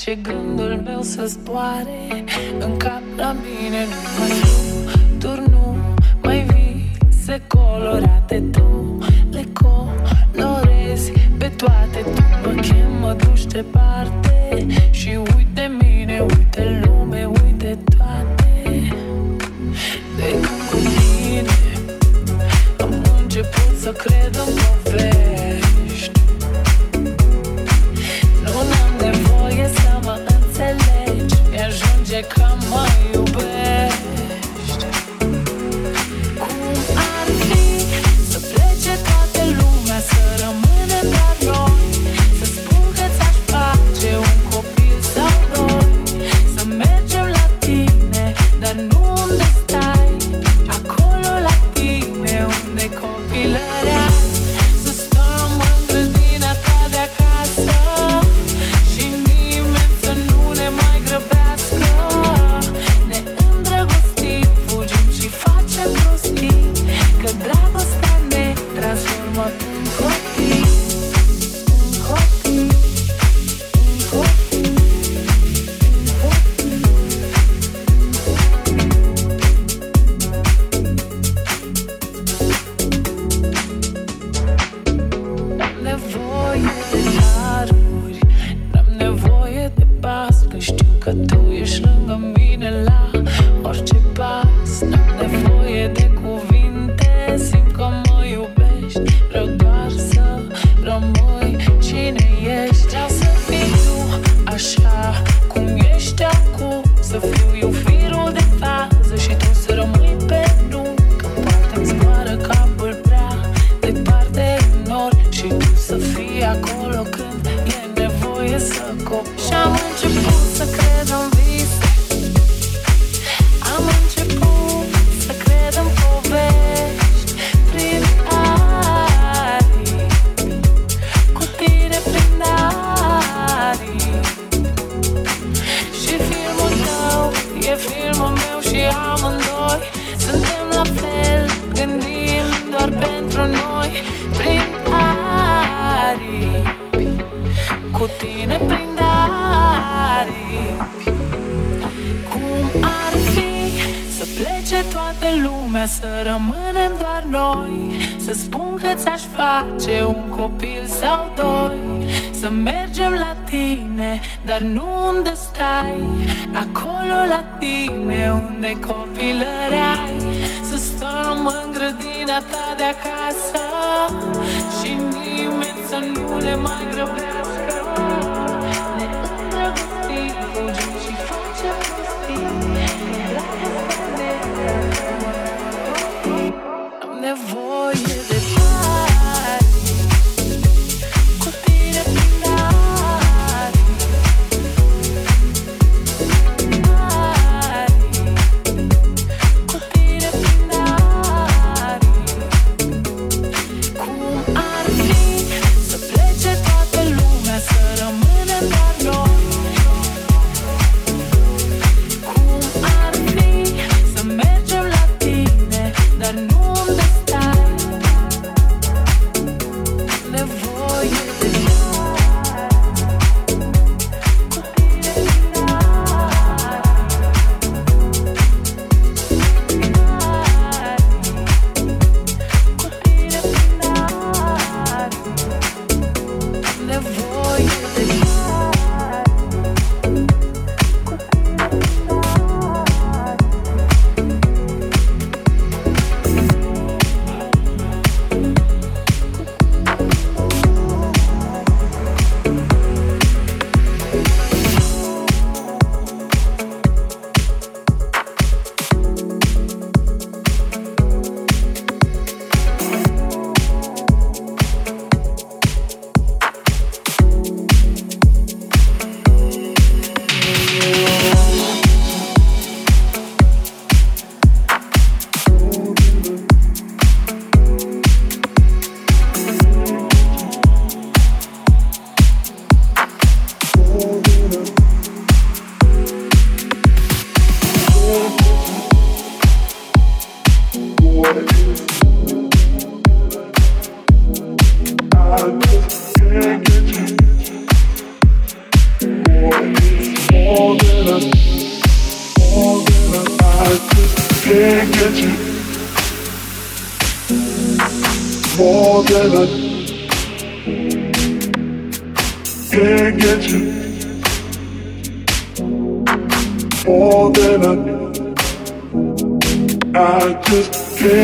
Ce gândul meu să zboare. În cap la mine Nu mai noturi nu mai vise colorate Tu. Le colorezi pe toate. Tu mă chem, mă duci departe.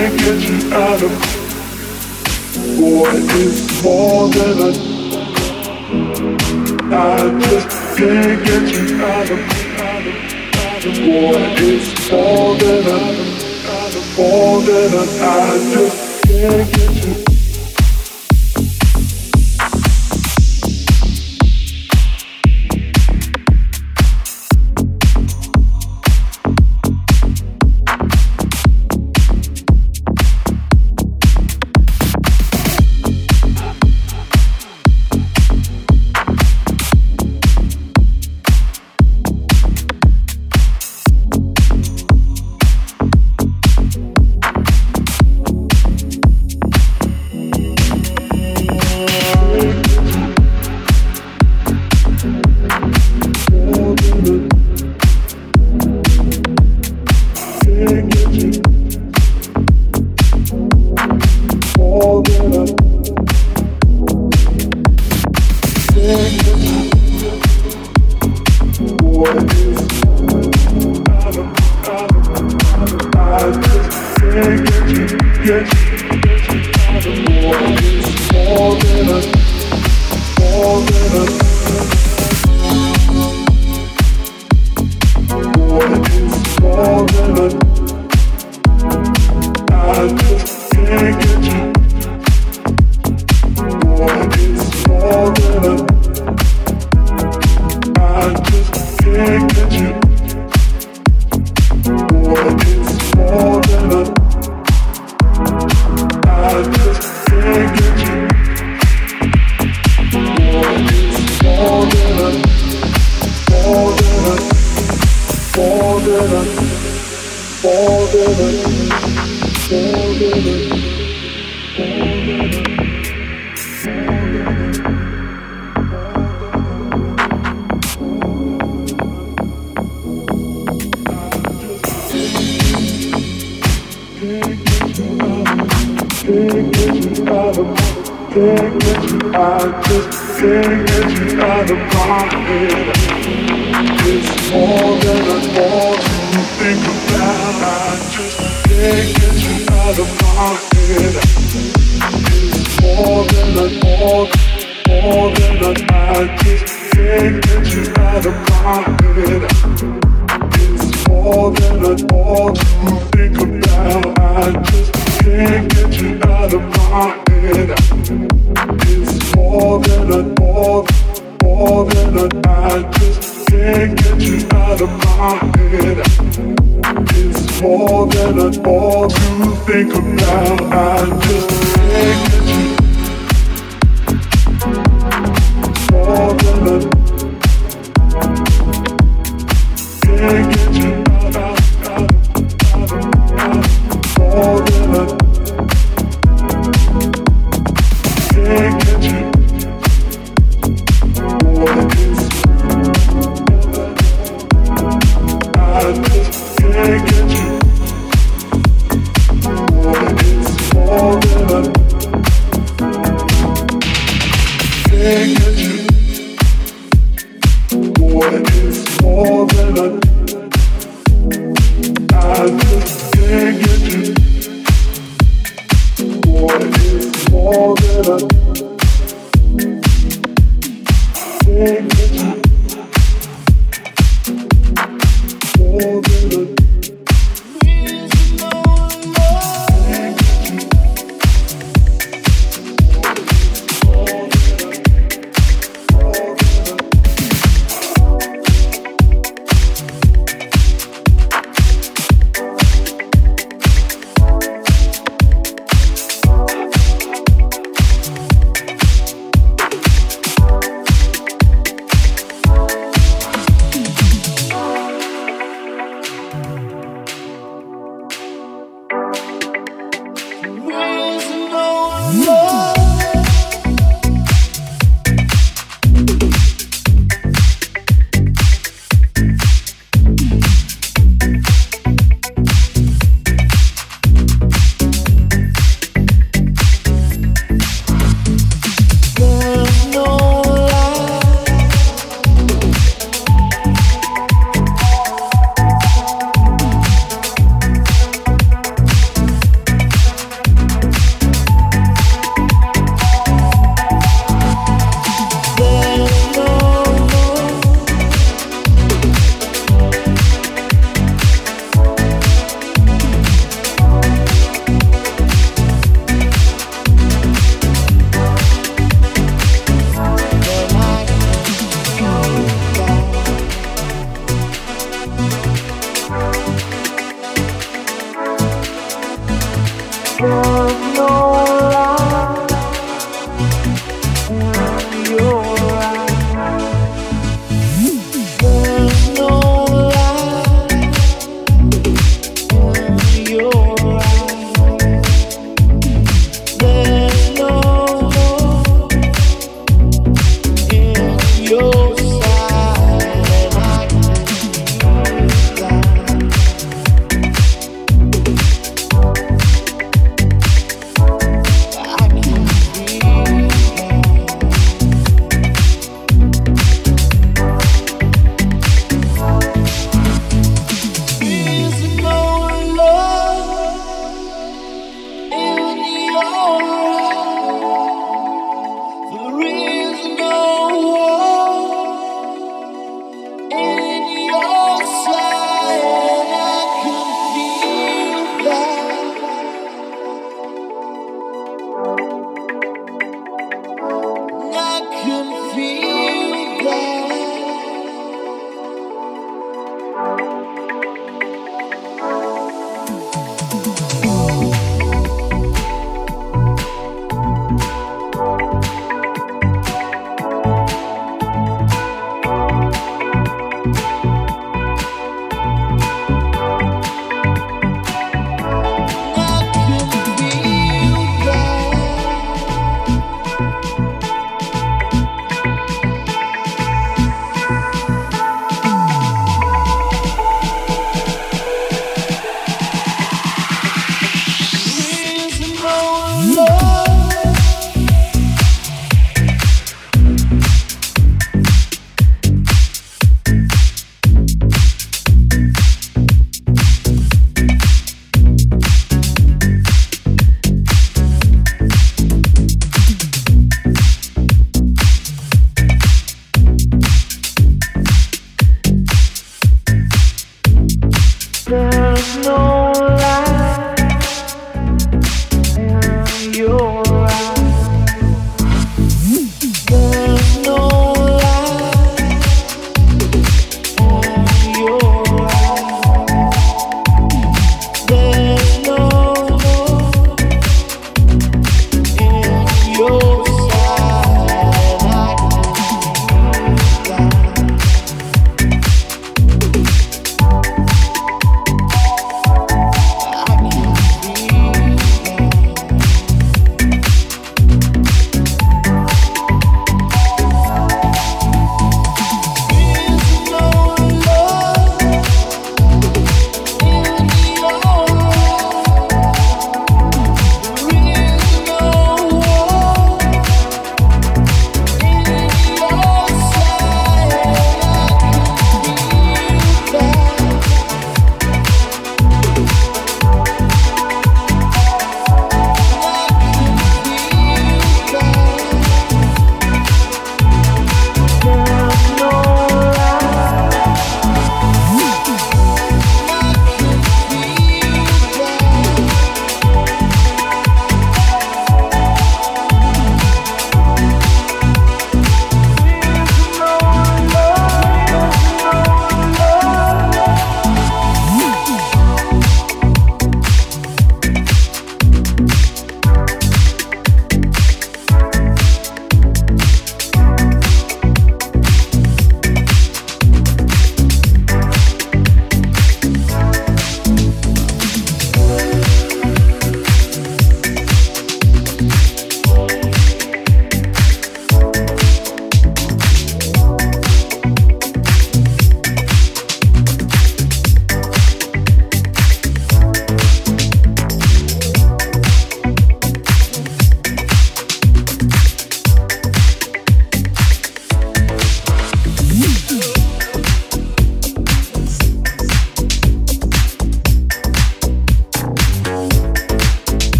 can't get you out of Boy, it's more than a I just can't get you out of Boy, it's more than a More than a I just can't get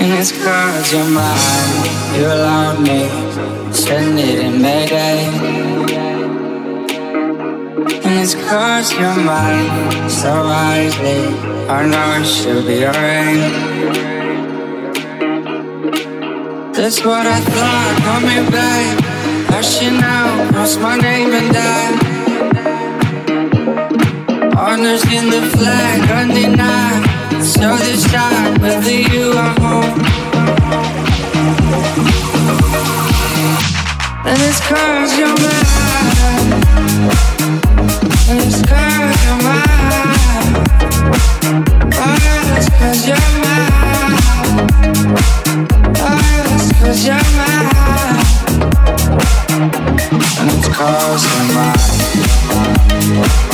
And it's cause you're mine. You allowed me, send it in Mayday. And it's cause you're mine. So wisely, I know it should be alright. That's what I thought, call me back. Should now cross my name and die. Honors in the flag, undenied. So this time, whether you are home. And it's cause you're mine. And it's cause you're mine. Oh, it's cause you're mine. oh, Cause you're mine And it's cause you're And